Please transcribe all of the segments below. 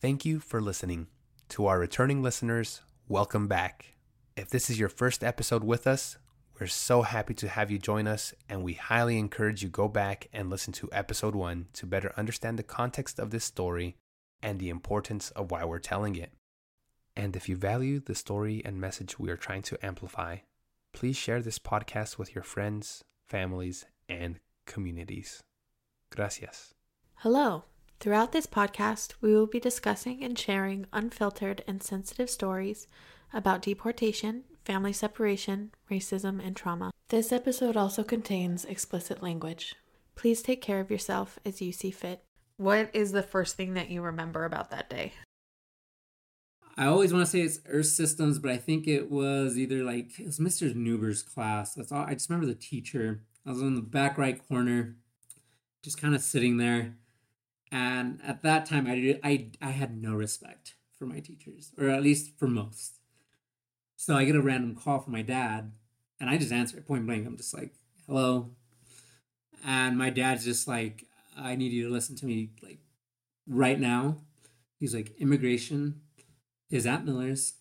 Thank you for listening. To our returning listeners, welcome back. If this is your first episode with us, we're so happy to have you join us, and we highly encourage you go back and listen to episode 1 to better understand the context of this story and the importance of why we're telling it. And if you value the story and message we are trying to amplify, please share this podcast with your friends, families, and communities. Gracias. Hello. Throughout this podcast, we will be discussing and sharing unfiltered and sensitive stories about deportation, family separation, racism, and trauma. This episode also contains explicit language. Please take care of yourself as you see fit. What is the first thing that you remember about that day? I always want to say it's Earth Systems, but I think it was either like it was Mr. Newber's class. That's all. I just remember the teacher. I was in the back right corner, just kind of sitting there, and at that time, I I I had no respect for my teachers, or at least for most. So I get a random call from my dad, and I just answer it point blank. I'm just like, "Hello," and my dad's just like, "I need you to listen to me like right now." He's like, "Immigration." is at Miller's.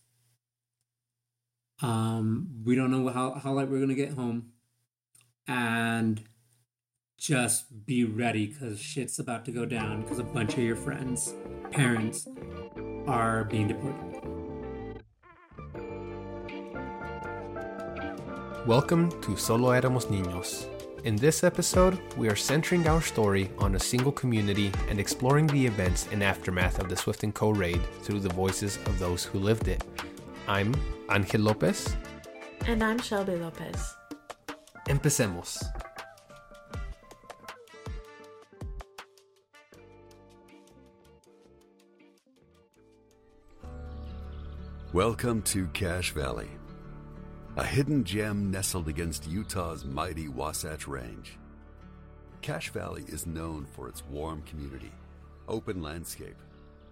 Um, we don't know how, how late we're gonna get home. And just be ready because shit's about to go down because a bunch of your friends, parents, are being deported. Welcome to Solo Éramos Niños. In this episode, we are centering our story on a single community and exploring the events and aftermath of the Swift & Co. raid through the voices of those who lived it. I'm Angel Lopez. And I'm Shelby Lopez. Empecemos. Welcome to Cache Valley, a hidden gem nestled against Utah's mighty Wasatch Range. Cache Valley is known for its warm community, open landscape,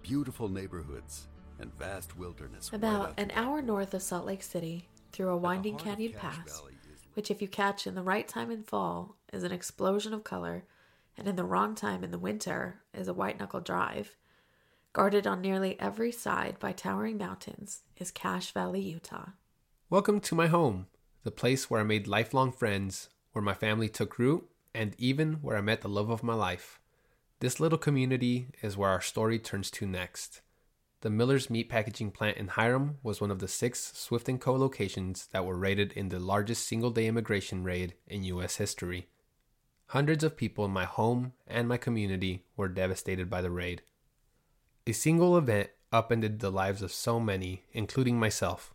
beautiful neighborhoods, and vast wilderness. About out to an hour north of Salt Lake City, through a winding canyon pass, is which, if you catch in the right time in fall, is an explosion of color, and in the wrong time in the winter, is a white knuckle drive. Guarded on nearly every side by towering mountains, is Cache Valley, Utah. Welcome to my home, the place where I made lifelong friends, where my family took root, and even where I met the love of my life. This little community is where our story turns to next. The Miller's meat packaging plant in Hyrum was one of the six Swift & Co. locations that were raided in the largest single-day immigration raid in U.S. history. Hundreds of people in my home and my community were devastated by the raid. A single event upended the lives of so many, including myself.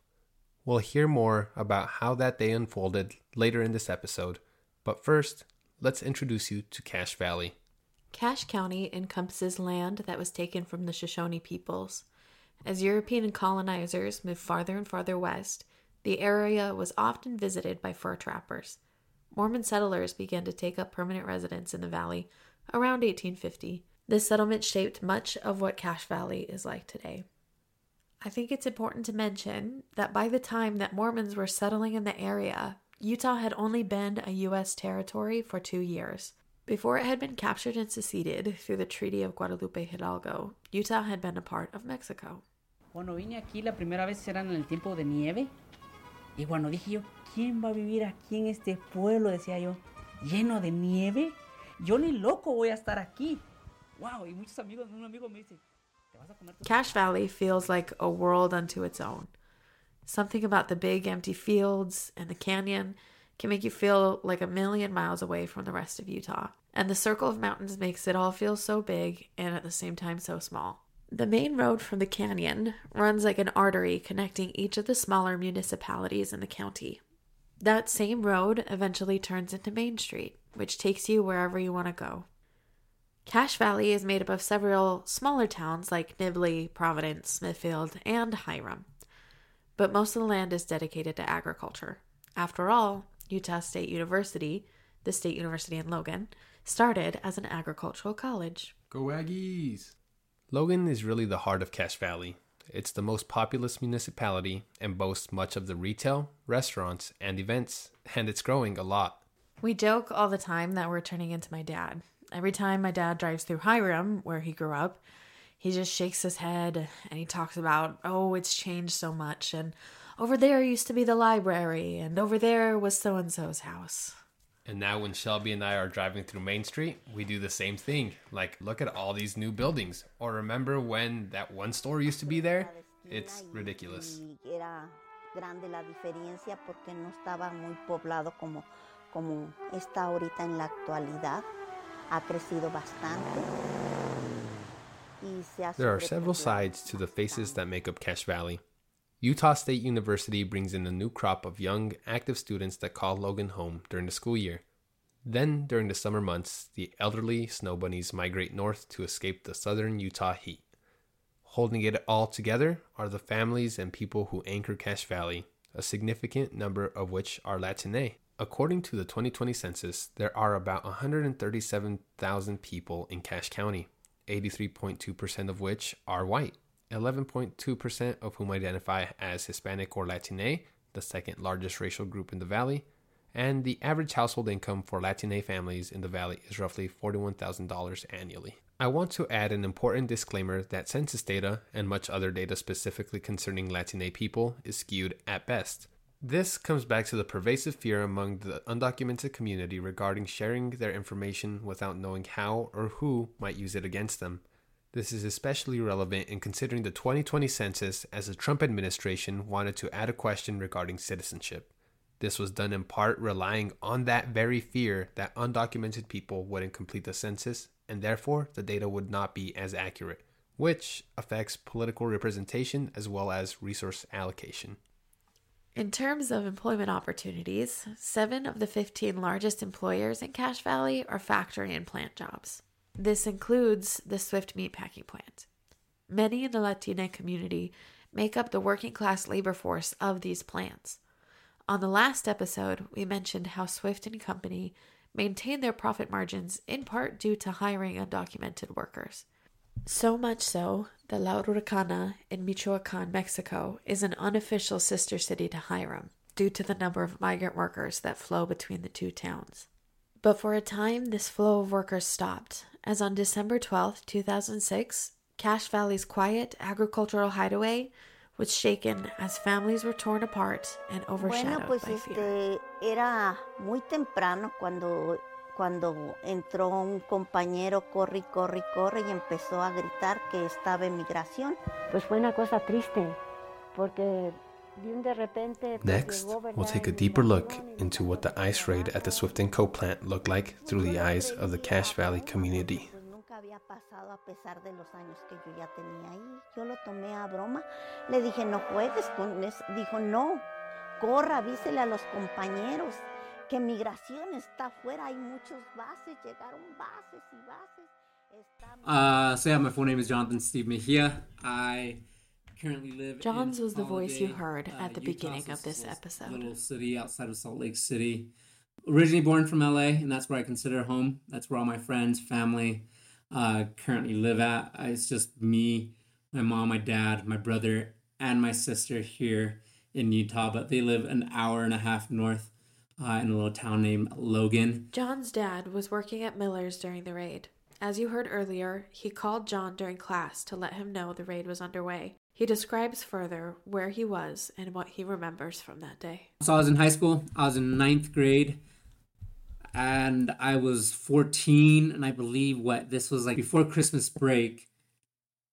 We'll hear more about how that day unfolded later in this episode, but first, let's introduce you to Cache Valley. Cache County encompasses land that was taken from the Shoshone peoples. As European colonizers moved farther and farther west, the area was often visited by fur trappers. Mormon settlers began to take up permanent residence in the valley around 1850. This settlement shaped much of what Cache Valley is like today. I think it's important to mention that by the time that Mormons were settling in the area, Utah had only been a U.S. territory for two years. Before it had been captured and seceded through the Treaty of Guadalupe Hidalgo, Utah had been a part of Mexico. Cuando vine aquí la primera vez era en el tiempo de nieve. Y bueno, dije yo, ¿quién va a vivir aquí en este pueblo? Decía yo, lleno de nieve. Yo ni loco voy a estar aquí. Wow, y muchos amigos, un amigo me dice, ¿te vas a comer Cache Valley feels like a world unto its own. Something about the big empty fields and the canyon can make you feel like a million miles away from the rest of Utah. And the circle of mountains makes it all feel so big and at the same time so small. The main road from the canyon runs like an artery connecting each of the smaller municipalities in the county. That same road eventually turns into Main Street, which takes you wherever you want to go. Cache Valley is made up of several smaller towns like Nibley, Providence, Smithfield, and Hyrum. But most of the land is dedicated to agriculture. After all, Utah State University, the State University in Logan, started as an agricultural college. Go Aggies! Logan is really the heart of Cache Valley. It's the most populous municipality and boasts much of the retail, restaurants, and events, and it's growing a lot. We joke all the time that we're turning into my dad. Every time my dad drives through Hyrum, where he grew up, He just shakes his head and he talks about, oh, it's changed so much. And over there used to be the library, and over there was so and so's house. And now, when Shelby and I are driving through Main Street, we do the same thing. Like, look at all these new buildings. Or remember when that one store used to be there? It's ridiculous. Grande la diferencia porque no estaba muy poblado como, como está ahorita en la actualidad. Ha crecido bastante. Y se ha There are several sides to the faces that make up Cache Valley. Utah State University brings in a new crop of young, active students that call Logan home during the school year. Then, during the summer months, the elderly snow bunnies migrate north to escape the southern Utah heat. Holding it all together are the families and people who anchor Cache Valley, a significant number of which are Latine. According to the 2020 census, there are about 137,000 people in Cache County, 83.2% of which are white. 11.2% of whom identify as Hispanic or Latine, the second largest racial group in the valley, and the average household income for Latine families in the valley is roughly $41,000 annually. I want to add an important disclaimer that census data and much other data specifically concerning Latine people is skewed at best. This comes back to the pervasive fear among the undocumented community regarding sharing their information without knowing how or who might use it against them. This is especially relevant in considering the 2020 census as the Trump administration wanted to add a question regarding citizenship. This was done in part relying on that very fear that undocumented people wouldn't complete the census and therefore the data would not be as accurate, which affects political representation as well as resource allocation. In terms of employment opportunities, seven of the 15 largest employers in Cache Valley are factory and plant jobs. This includes the Swift meatpacking plant. Many in the Latina community make up the working class labor force of these plants. On the last episode, we mentioned how Swift and Company maintain their profit margins in part due to hiring undocumented workers. So much so that La Huracana in Michoacan, Mexico, is an unofficial sister city to Hyrum due to the number of migrant workers that flow between the two towns. But for a time, this flow of workers stopped, as on December 12, 2006, Cache Valley's quiet agricultural hideaway was shaken as families were torn apart and overshadowed Bueno, pues by fear. este era muy temprano cuando cuando entró un compañero corre corre corre y empezó a gritar que estaba en migración. Pues fue una cosa triste, porque de un de repente pues, Next, we'll take a deeper look into what the ice raid at the Swift & Co plant looked like through the eyes of the Cache Valley community. Nunca había pasado a pesar de los años que yo ya tenía ahí. Yo lo tomé a broma. Le dije, no juegues con eso. Dijo, no, corra, avísele a los compañeros que migración está afuera. Hay muchos bases, llegaron bases y bases. Está- Uh, so yeah, my full name is Jonathan Steve Mejia. I currently live. Johns in was the voice you Holiday, heard uh, at the Utah, beginning so of this a episode. Little city outside of Salt Lake City. Originally born from LA, and that's where I consider home. That's where all my friends, family, uh, currently live at. Uh, It's just me, my mom, my dad, my brother, and my sister here in Utah. But they live an hour and a half north uh, in a little town named Logan. John's dad was working at Miller's during the raid. As you heard earlier, he called John during class to let him know the raid was underway. He describes further where he was and what he remembers from that day. So I was in high school. I was in ninth grade, and I was 14, and I believe what this was like before Christmas break,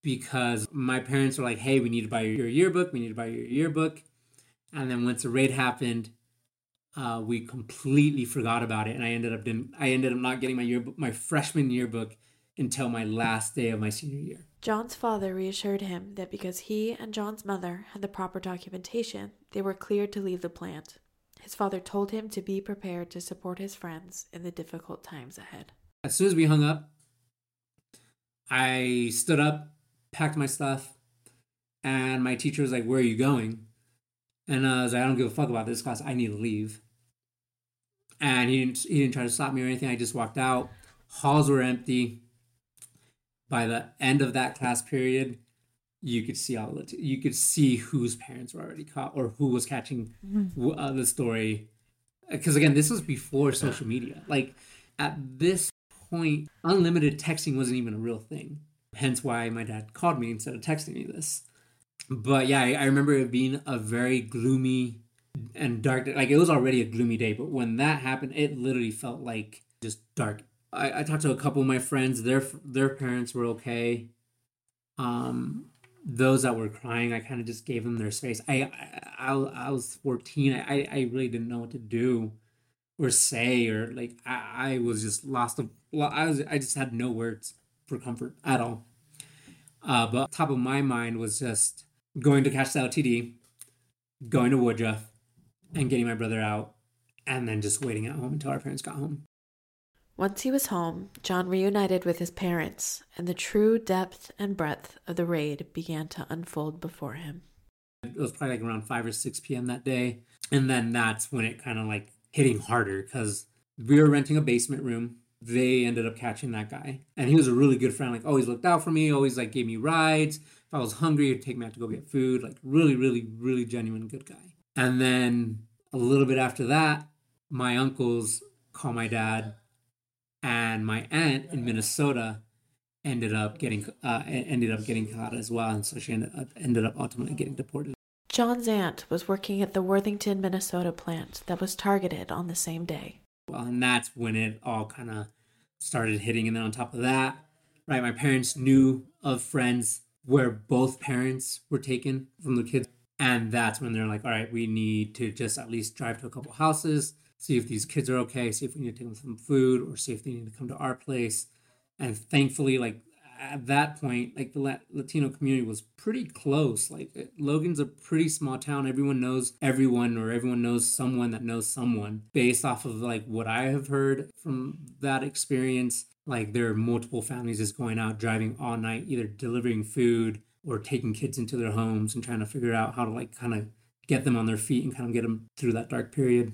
because my parents were like, "Hey, we need to buy your yearbook. We need to buy your yearbook." And then once the raid happened, uh, we completely forgot about it, and I ended up didn't, I ended up not getting my yearbook, my freshman yearbook, until my last day of my senior year. John's father reassured him that because he and John's mother had the proper documentation, they were cleared to leave the plant. His father told him to be prepared to support his friends in the difficult times ahead. as soon as we hung up, I stood up, packed my stuff, and my teacher was like, Where are you going? And I was like, I don't give a fuck about this class. I need to leave. And he didn't, he didn't try to stop me or anything. I just walked out. Halls were empty. By the end of that class period, you could see all the you could see whose parents were already caught or who was catching w- uh, the story because again this was before social media like at this point unlimited texting wasn't even a real thing Hence why my dad called me instead of texting me this. But yeah, I, I remember it being a very gloomy and dark. Like it was already a gloomy day, but when that happened, it literally felt like just dark. I, I talked to a couple of my friends. Their their parents were okay. Um, those that were crying, I kind of just gave them their space. I I, I, I was fourteen. I I really didn't know what to do or say or like I, I was just lost. Of, I was I just had no words for comfort at all. Uh, but top of my mind was just going to catch the LTD, going to Woodruff, and getting my brother out, and then just waiting at home until our parents got home. Once he was home, John reunited with his parents, and the true depth and breadth of the raid began to unfold before him. It was probably like around 5 or 6 p.m. that day. And then that's when it kind of like hitting harder because we were renting a basement room. They ended up catching that guy. And he was a really good friend, like always looked out for me, always like gave me rides. If I was hungry, he'd take me out to go get food. Like really, really, really genuine good guy. And then a little bit after that, my uncles call my dad and my aunt in Minnesota ended up getting uh, ended up getting caught as well, and so she ended up, ended up ultimately getting deported. John's aunt was working at the Worthington, Minnesota plant that was targeted on the same day. Well, and that's when it all kind of started hitting, and then on top of that, right, my parents knew of friends where both parents were taken from the kids, and that's when they're like, all right, we need to just at least drive to a couple houses see if these kids are okay, see if we need to take them some food, or see if they need to come to our place. And thankfully, like at that point, like the Latino community was pretty close. Like Logan's a pretty small town. Everyone knows everyone, or everyone knows someone that knows someone. Based off of like what I have heard from that experience, like there are multiple families just going out driving all night, either delivering food or taking kids into their homes and trying to figure out how to like kind of get them on their feet and kind of get them through that dark period.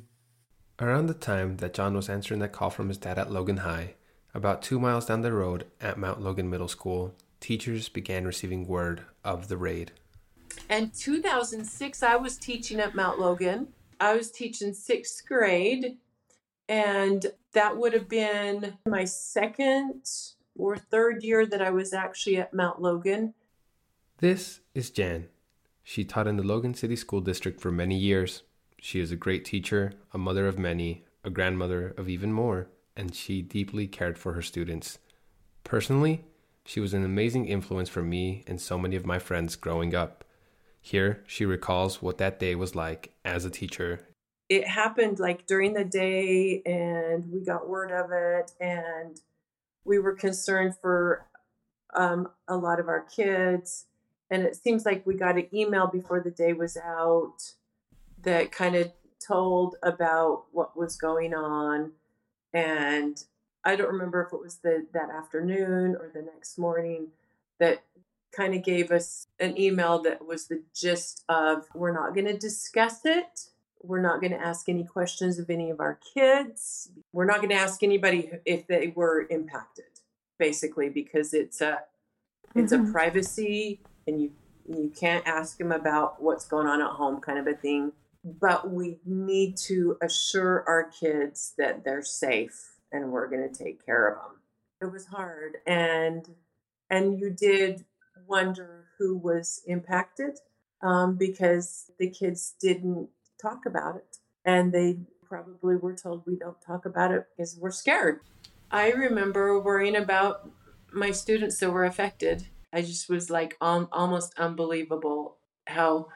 Around the time that John was answering that call from his dad at Logan High, about two miles down the road at Mount Logan Middle School, teachers began receiving word of the raid. In 2006, I was teaching at Mount Logan. I was teaching sixth grade, and that would have been my second or third year that I was actually at Mount Logan. This is Jan. She taught in the Logan City School District for many years. She is a great teacher, a mother of many, a grandmother of even more, and she deeply cared for her students. Personally, she was an amazing influence for me and so many of my friends growing up. Here, she recalls what that day was like as a teacher. It happened like during the day, and we got word of it, and we were concerned for um, a lot of our kids. And it seems like we got an email before the day was out that kind of told about what was going on and I don't remember if it was the that afternoon or the next morning that kind of gave us an email that was the gist of we're not going to discuss it. We're not going to ask any questions of any of our kids. We're not going to ask anybody if they were impacted, basically, because it's a it's mm-hmm. a privacy and you you can't ask them about what's going on at home kind of a thing but we need to assure our kids that they're safe and we're going to take care of them. It was hard and and you did wonder who was impacted um, because the kids didn't talk about it and they probably were told we don't talk about it because we're scared. I remember worrying about my students that were affected. I just was like um, almost unbelievable how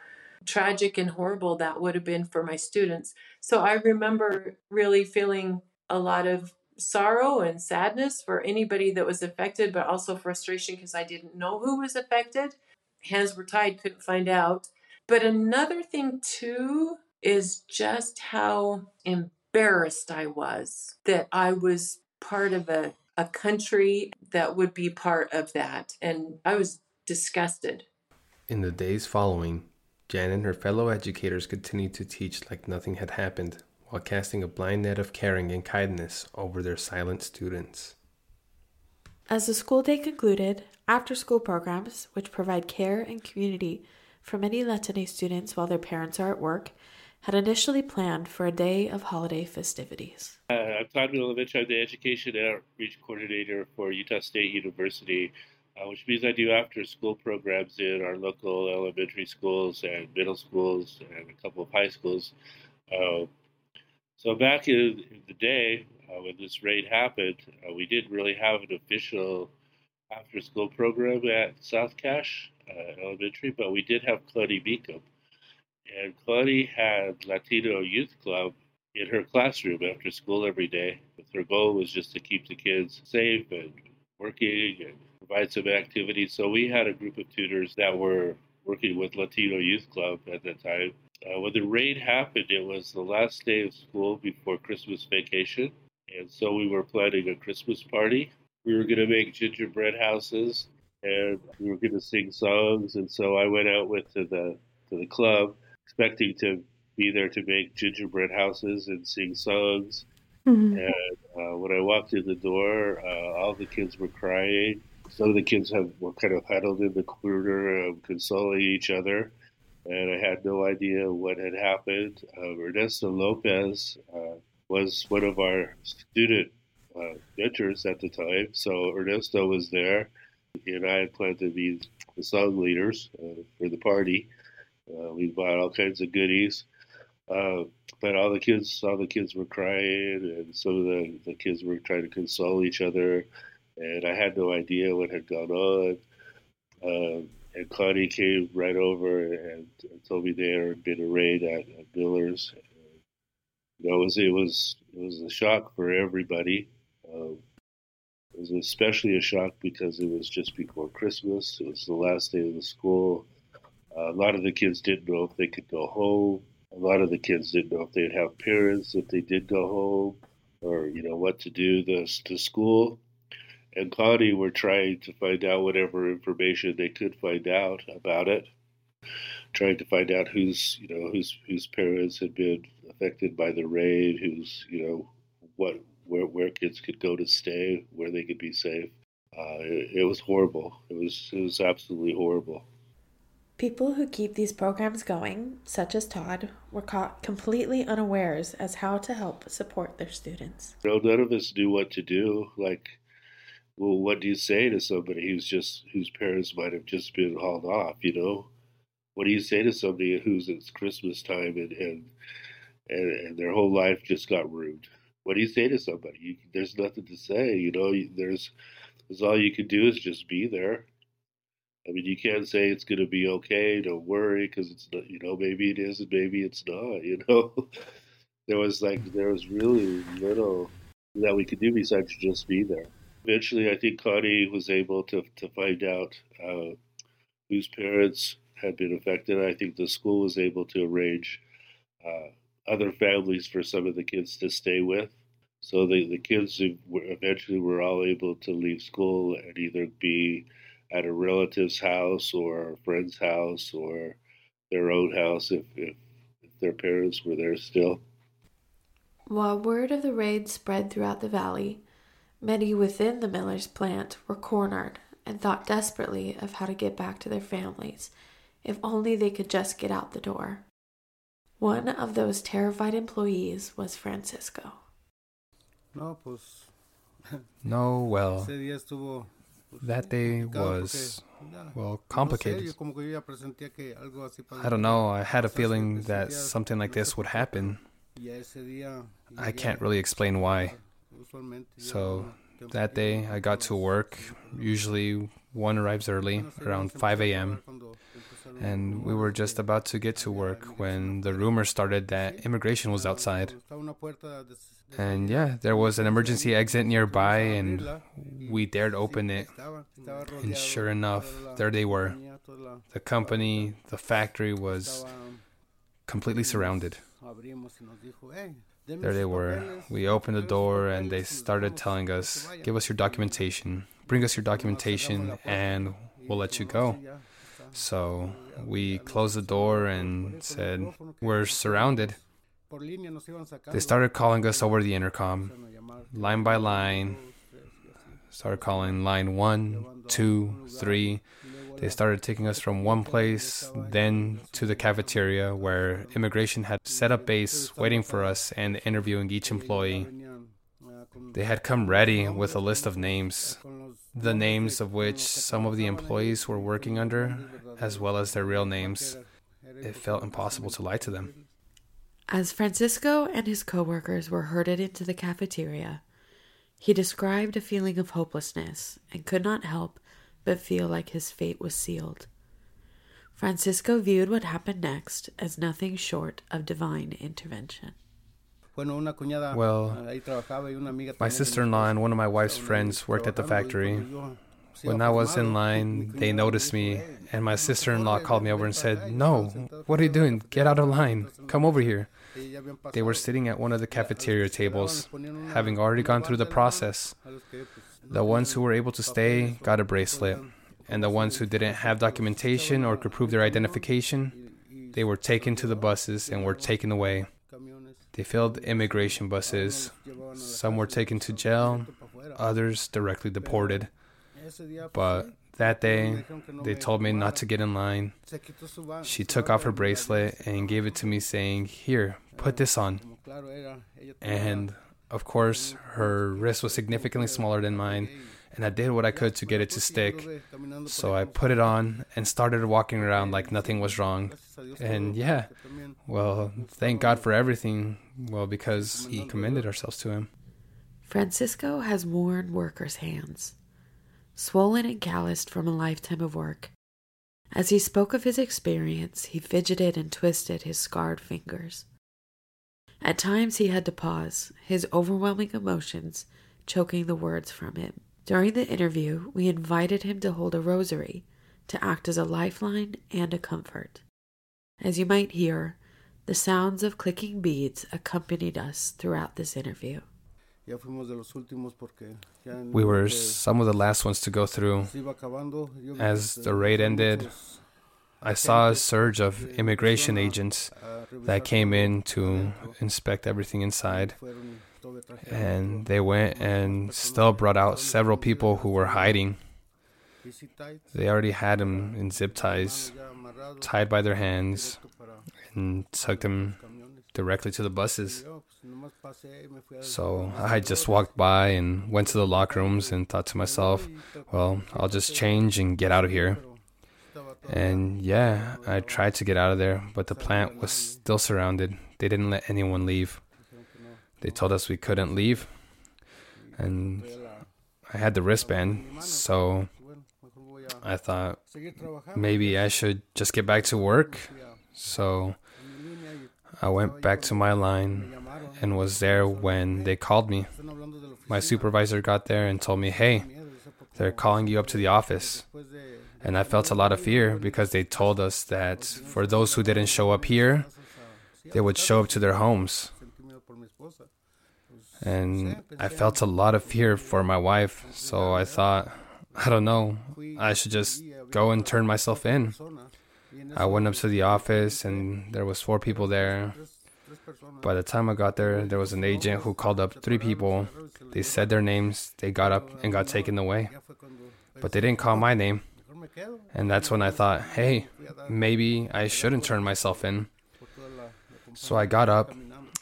tragic and horrible that would have been for my students. So I remember really feeling a lot of sorrow and sadness for anybody that was affected, but also frustration because I didn't know who was affected. Hands were tied, couldn't find out. But another thing, too, is just how embarrassed I was that I was part of a, a country that would be part of that. And I was disgusted. In the days following, Jan and her fellow educators continued to teach like nothing had happened, while casting a blind net of caring and kindness over their silent students. As the school day concluded, after school programs, which provide care and community for many Latine students while their parents are at work, had initially planned for a day of holiday festivities. Uh, I'm Todd Milovich. I'm the Education Outreach Coordinator for Utah State University uh, which means I do after school programs in our local elementary schools and middle schools and a couple of high schools. Uh, so back in, in the day uh, when this raid happened, uh, we didn't really have an official after school program at South Cache uh, Elementary, but we did have Claudia Beacom. And Claudia had Latino Youth Club in her classroom after school every day. Her goal was just to keep the kids safe and working and provide some activities. So we had a group of tutors that were working with Latino Youth Club at that time. Uh, when the raid happened, it was the last day of school before Christmas vacation. And so we were planning a Christmas party. We were going to make gingerbread houses and we were going to sing songs. And so I went out with to the to the club, expecting to be there to make gingerbread houses and sing songs. Mm-hmm. And uh, when I walked in the door, uh, all the kids were crying. Some of the kids have, were kind of huddled in the corner, um, consoling each other. And I had no idea what had happened. Uh, Ernesto Lopez uh, was one of our student uh, mentors at the time. So Ernesto was there. And I had planned to be the song leaders uh, for the party. We bought all kinds of goodies. Uh, but all the kids, all the kids were crying, and some of the, the kids were trying to console each other, and I had no idea what had gone on. Uh, and Claudia came right over and, told me there had been a raid at, at Miller's. You know, it was it was it was a shock for everybody. Um, it was especially a shock because it was just before Christmas. It was the last day of the school. A lot of the kids didn't know if they could go home. A lot of the kids didn't know if they'd have parents if they did go home or you know what to do this to school. And Connie were trying to find out whatever information they could find out about it. Trying to find out who's you know whose whose parents had been affected by the raid who's you know what where where kids could go to stay where they could be safe. Uh, it, it was horrible. It was it was absolutely horrible People who keep these programs going, such as Todd, were caught completely unawares as how to help support their students. You know, none of us knew what to do. Like, well, what do you say to somebody who's just whose parents might have just been hauled off? You know, what do you say to somebody who's it's Christmas time and and and, and their whole life just got ruined? What do you say to somebody? You, there's nothing to say. You know, there's, there's all you can do is just be there I mean, you can't say it's going to be okay. Don't worry, because it's not. You know, maybe it is, and maybe it's not. You know, there was like there was really little that we could do besides just be there. Eventually, I think Connie was able to to find out uh, whose parents had been affected. I think the school was able to arrange uh, other families for some of the kids to stay with. So the, the kids eventually were all able to leave school and either be at a relative's house or a friend's house or their own house if, if, if their parents were there still. While word of the raid spread throughout the valley, many within the Miller's plant were cornered and thought desperately of how to get back to their families, if only they could just get out the door. One of those terrified employees was Francisco. No, pues. no, well that day was well complicated. I don't know. I had a feeling that something like this would happen. I can't really explain why. So that day I got to work. Usually one arrives early, around 5 a.m. And we were just about to get to work when the rumor started that immigration was outside. And yeah, there was an emergency exit nearby, and we dared open it. And sure enough, there they were. The company, the factory was completely surrounded. There they were. We opened the door, and they started telling us, Give us your documentation, bring us your documentation, and we'll let you go. So we closed the door and said, We're surrounded. They started calling us over the intercom, line by line. Started calling line one, two, three. They started taking us from one place, then to the cafeteria where immigration had set up base waiting for us and interviewing each employee. They had come ready with a list of names. the names of which some of the employees were working under, as well as their real names. It felt impossible to lie to them. As Francisco and his coworkers were herded into the cafeteria, he described a feeling of hopelessness and could not help but feel like his fate was sealed. Francisco viewed what happened next as nothing short of divine intervention. Well, my sister in law and one of my wife's friends worked at the factory. When I was in line, they noticed me, and my sister in law called me over and said, No, what are you doing? Get out of line. Come over here. They were sitting at one of the cafeteria tables, having already gone through the process. The ones who were able to stay got a bracelet, and the ones who didn't have documentation or could prove their identification, they were taken to the buses and were taken away. They filled immigration buses. Some were taken to jail, others directly deported. But that day, they told me not to get in line. She took off her bracelet and gave it to me, saying, Here, put this on. And of course, her wrist was significantly smaller than mine, and I did what I could to get it to stick. So I put it on and started walking around like nothing was wrong. And yeah, well, thank God for everything. Well, because he commended ourselves to him. Francisco has worn workers' hands, swollen and calloused from a lifetime of work. As he spoke of his experience, he fidgeted and twisted his scarred fingers. At times he had to pause, his overwhelming emotions choking the words from him. During the interview, we invited him to hold a rosary to act as a lifeline and a comfort. As you might hear, the sounds of clicking beads accompanied us throughout this interview. We were some of the last ones to go through. As the raid ended, I saw a surge of immigration agents that came in to inspect everything inside. And they went and still brought out several people who were hiding. They already had them in zip ties, tied by their hands, and took them directly to the buses. So I just walked by and went to the locker rooms and thought to myself, well, I'll just change and get out of here. And yeah, I tried to get out of there, but the plant was still surrounded. They didn't let anyone leave. They told us we couldn't leave. And I had the wristband, so I thought maybe I should just get back to work. So I went back to my line and was there when they called me. My supervisor got there and told me, hey, they're calling you up to the office. And I felt a lot of fear because they told us that for those who didn't show up here, they would show up to their homes. And I felt a lot of fear for my wife, so I thought, I don't know, I should just go and turn myself in. I went up to the office and there was four people there. By the time I got there, there was an agent who called up three people. They said their names, they got up and got taken away. But they didn't call my name. And that's when I thought, hey, maybe I shouldn't turn myself in. So I got up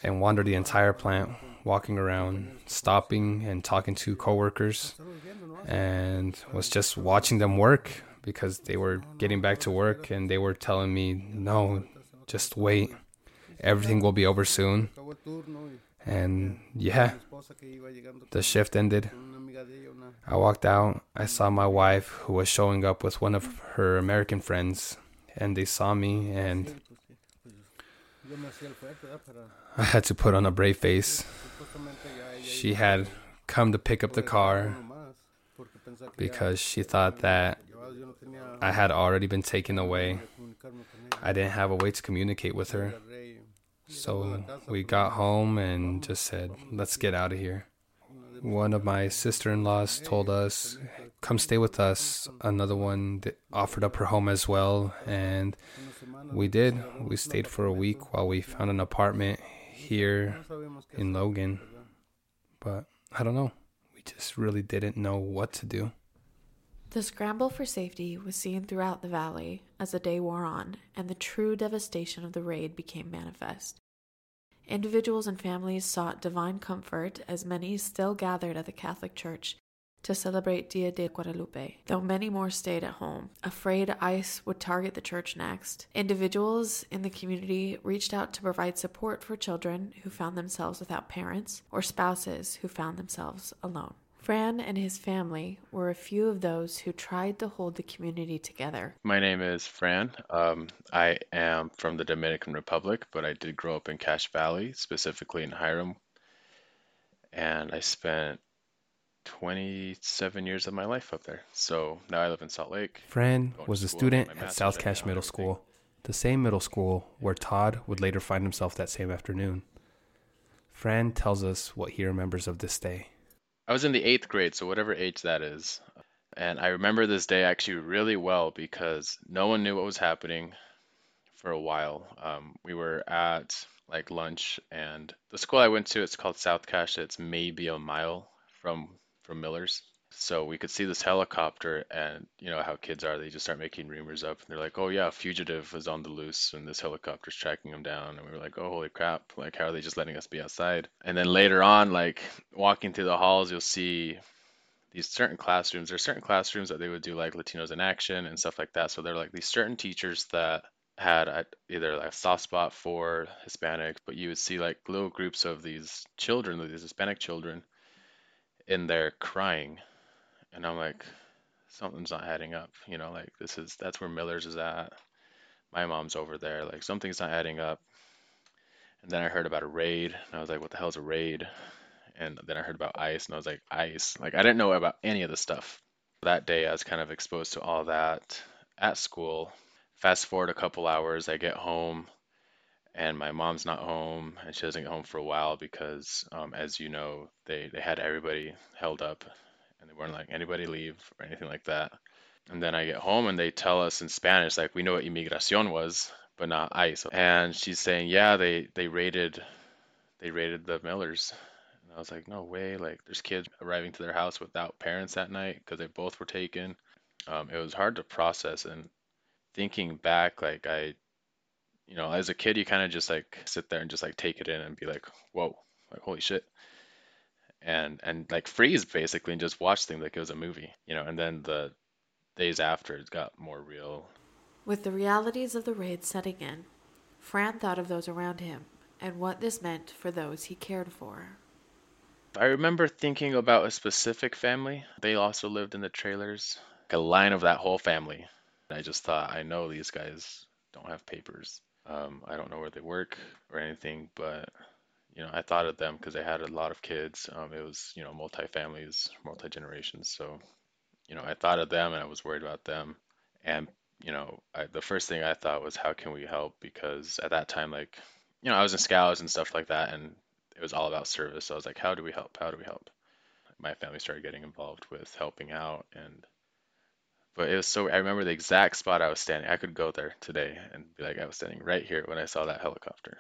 and wandered the entire plant, walking around, stopping and talking to coworkers, and was just watching them work because they were getting back to work and they were telling me, no, just wait. Everything will be over soon. And yeah, the shift ended. I walked out. I saw my wife, who was showing up with one of her American friends, and they saw me, and I had to put on a brave face. She had come to pick up the car because she thought that I had already been taken away. I didn't have a way to communicate with her. So we got home and just said, let's get out of here. One of my sister in laws told us, come stay with us. Another one offered up her home as well. And we did. We stayed for a week while we found an apartment here in Logan. But I don't know. We just really didn't know what to do. The scramble for safety was seen throughout the valley as the day wore on and the true devastation of the raid became manifest. Individuals and families sought divine comfort as many still gathered at the Catholic Church to celebrate Dia de Guadalupe, though many more stayed at home, afraid ICE would target the church next. Individuals in the community reached out to provide support for children who found themselves without parents or spouses who found themselves alone. Fran and his family were a few of those who tried to hold the community together. My name is Fran. Um, I am from the Dominican Republic, but I did grow up in Cache Valley, specifically in Hyrum. And I spent 27 years of my life up there. So now I live in Salt Lake. Fran was a student at South right Cache Middle everything. School, the same middle school where Todd would later find himself that same afternoon. Fran tells us what he remembers of this day. I was in the eighth grade, so whatever age that is. And I remember this day actually really well because no one knew what was happening for a while. Um, we were at like lunch, and the school I went to, it's called South Cache. It's maybe a mile from from Miller's. So we could see this helicopter, and you know how kids are, they just start making rumors up. And they're like, oh yeah, a fugitive is on the loose, and this helicopter's tracking him down. And we were like, oh holy crap, like how are they just letting us be outside? And then later on, like walking through the halls, you'll see these certain classrooms. There's certain classrooms that they would do like Latinos in action and stuff like that. So they're like these certain teachers that had a, either like a soft spot for Hispanics, but you would see like little groups of these children, these Hispanic children, in there crying, and I'm like, something's not adding up. You know, like this is that's where Miller's is at. My mom's over there. Like something's not adding up. And then I heard about a raid, and I was like, what the hell's a raid? And then I heard about ice, and I was like, ice. Like I didn't know about any of this stuff. That day, I was kind of exposed to all that at school. Fast forward a couple hours, I get home, and my mom's not home, and she doesn't get home for a while because, um, as you know, they they had everybody held up, and they weren't like anybody leave or anything like that. And then I get home, and they tell us in Spanish, like we know what inmigración was, but not ICE. And she's saying, yeah, they they raided they raided the Millers. And I was like, no way. Like, there's kids arriving to their house without parents that night because they both were taken. Um, it was hard to process. And thinking back, like, I, you know, as a kid, you kind of just like sit there and just like take it in and be like, whoa, like, holy shit. And, and like freeze basically and just watch things like it was a movie, you know, and then the days after it got more real. With the realities of the raid setting in, Fran thought of those around him and what this meant for those he cared for. I remember thinking about a specific family. They also lived in the trailers, like a line of that whole family. I just thought, I know these guys don't have papers. Um, I don't know where they work or anything, but you know, I thought of them because they had a lot of kids. Um, it was, you know, multi families, multi generations. So, you know, I thought of them and I was worried about them. And you know, I, the first thing I thought was, how can we help? Because at that time, like, you know, I was in scouts and stuff like that, and it was all about service. So I was like, how do we help? How do we help? My family started getting involved with helping out, and but it was so. I remember the exact spot I was standing. I could go there today and be like, I was standing right here when I saw that helicopter.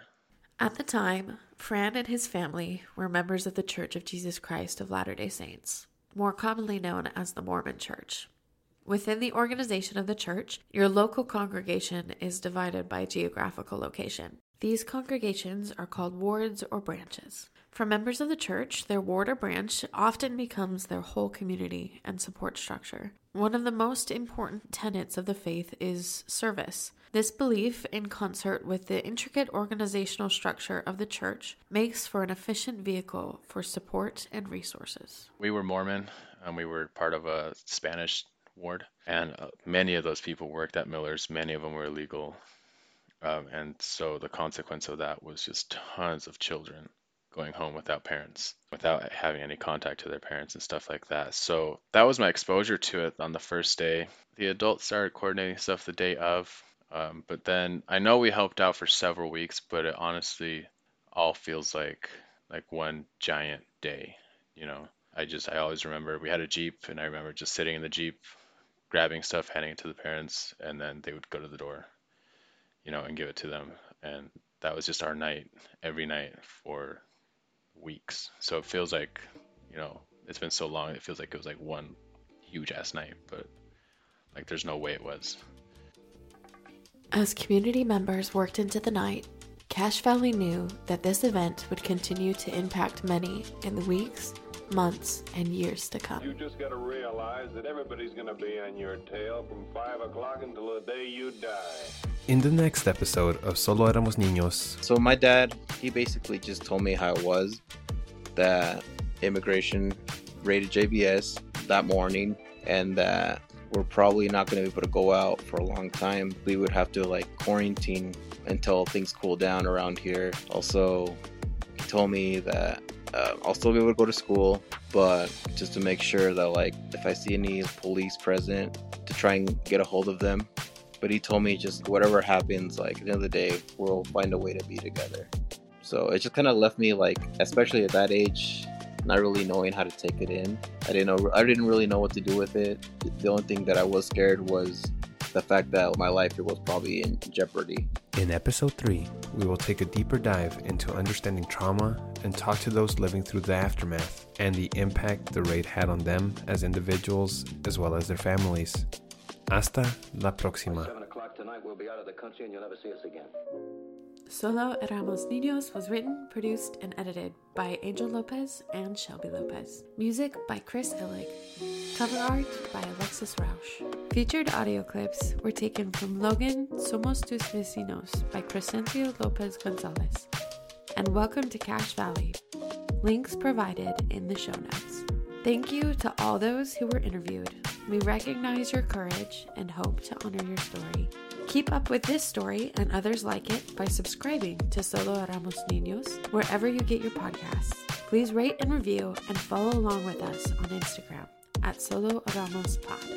At the time, Fran and his family were members of the Church of Jesus Christ of Latter day Saints, more commonly known as the Mormon Church. Within the organization of the church, your local congregation is divided by geographical location. These congregations are called wards or branches. For members of the church, their ward or branch often becomes their whole community and support structure. One of the most important tenets of the faith is service. This belief, in concert with the intricate organizational structure of the church, makes for an efficient vehicle for support and resources. We were Mormon, and we were part of a Spanish ward, and uh, many of those people worked at Miller's. Many of them were illegal, um, and so the consequence of that was just tons of children going home without parents, without having any contact to their parents and stuff like that. So that was my exposure to it on the first day. The adults started coordinating stuff the day of, um, but then I know we helped out for several weeks, but it honestly all feels like like one giant day, you know. I just I always remember we had a jeep, and I remember just sitting in the jeep, grabbing stuff, handing it to the parents, and then they would go to the door, you know, and give it to them, and that was just our night every night for weeks. So it feels like, you know, it's been so long. It feels like it was like one huge ass night, but like there's no way it was. As community members worked into the night, Cache Valley knew that this event would continue to impact many in the weeks months, and years to come. You just got to realize that everybody's going to be on your tail from 5 o'clock until the day you die. In the next episode of Solo Éramos Niños, So my dad, he basically just told me how it was that immigration raided JBS that morning and that we're probably not going to be able to go out for a long time. We would have to like quarantine until things cool down around here. Also, he told me that uh, I'll still be able to go to school, but just to make sure that like if I see any police present, to try and get a hold of them. But he told me just whatever happens, like at the end of the day, we'll find a way to be together. So it just kind of left me like, especially at that age, not really knowing how to take it in. I didn't know. I didn't really know what to do with it. The only thing that I was scared was the fact that my life was probably in jeopardy. in episode 3, we will take a deeper dive into understanding trauma and talk to those living through the aftermath and the impact the raid had on them as individuals as well as their families. Hasta la próxima. 7 o'clock tonight, we'll be out of the country and you'll never see us again. Solo Éramos Niños was written, produced, and edited by Angel Lopez and Shelby Lopez. Music by Chris Illig. Cover art by Alexis Rausch. Featured audio clips were taken from Logan Somos Tus Vecinos by Crescencio Lopez Gonzalez. And Welcome to Cache Valley. Links provided in the show notes. Thank you to all those who were interviewed. We recognize your courage and hope to honor your story. Keep up with this story and others like it by subscribing to Solo Éramos Niños wherever you get your podcasts. Please rate and review and follow along with us on Instagram at Solo Éramos Pod.